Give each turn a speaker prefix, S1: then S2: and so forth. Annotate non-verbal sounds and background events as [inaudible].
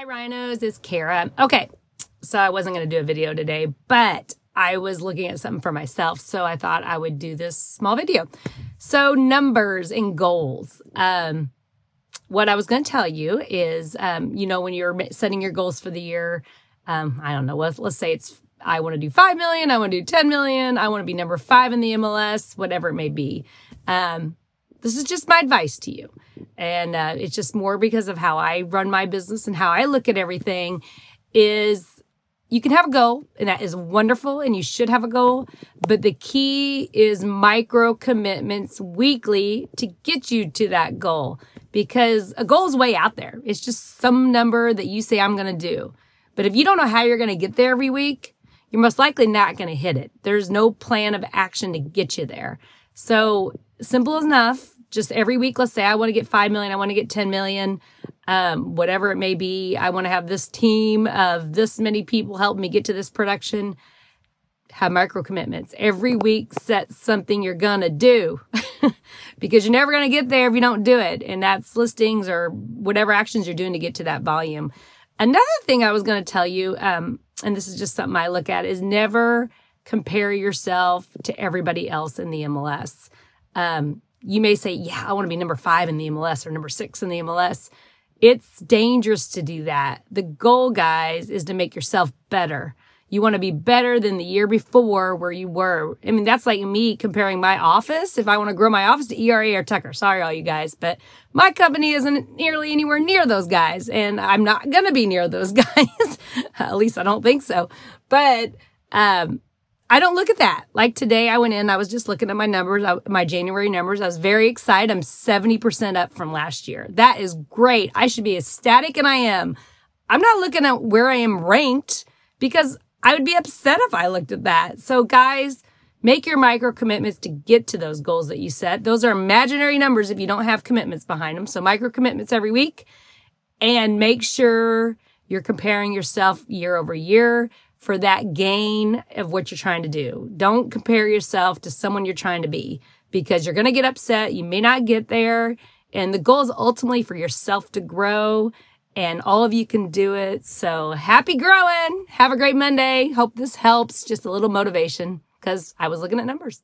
S1: Hi, Rhinos. It's Kara. Okay, so I wasn't going to do a video today, but I was looking at something for myself, so I thought I would do this small video. So, numbers and goals. Um, what I was going to tell you is, um, you know, when you're setting your goals for the year, um, I don't know, let's, let's say it's I want to do 5 million, I want to do 10 million, I want to be number five in the MLS, whatever it may be. Um, this is just my advice to you. And uh, it's just more because of how I run my business and how I look at everything is you can have a goal and that is wonderful and you should have a goal. But the key is micro commitments weekly to get you to that goal because a goal is way out there. It's just some number that you say I'm going to do. But if you don't know how you're going to get there every week, you're most likely not going to hit it. There's no plan of action to get you there. So simple enough. Just every week, let's say I want to get 5 million, I want to get 10 million, um, whatever it may be. I want to have this team of this many people help me get to this production. Have micro commitments. Every week, set something you're going to do [laughs] because you're never going to get there if you don't do it. And that's listings or whatever actions you're doing to get to that volume. Another thing I was going to tell you, um, and this is just something I look at, is never compare yourself to everybody else in the MLS. Um, you may say, yeah, I want to be number five in the MLS or number six in the MLS. It's dangerous to do that. The goal, guys, is to make yourself better. You want to be better than the year before where you were. I mean, that's like me comparing my office. If I want to grow my office to ERA or Tucker, sorry, all you guys, but my company isn't nearly anywhere near those guys. And I'm not going to be near those [laughs] guys. At least I don't think so. But, um, I don't look at that. Like today, I went in, I was just looking at my numbers, my January numbers. I was very excited. I'm 70% up from last year. That is great. I should be ecstatic, and I am. I'm not looking at where I am ranked because I would be upset if I looked at that. So, guys, make your micro commitments to get to those goals that you set. Those are imaginary numbers if you don't have commitments behind them. So, micro commitments every week and make sure you're comparing yourself year over year for that gain of what you're trying to do. Don't compare yourself to someone you're trying to be because you're going to get upset. You may not get there. And the goal is ultimately for yourself to grow and all of you can do it. So happy growing. Have a great Monday. Hope this helps. Just a little motivation because I was looking at numbers.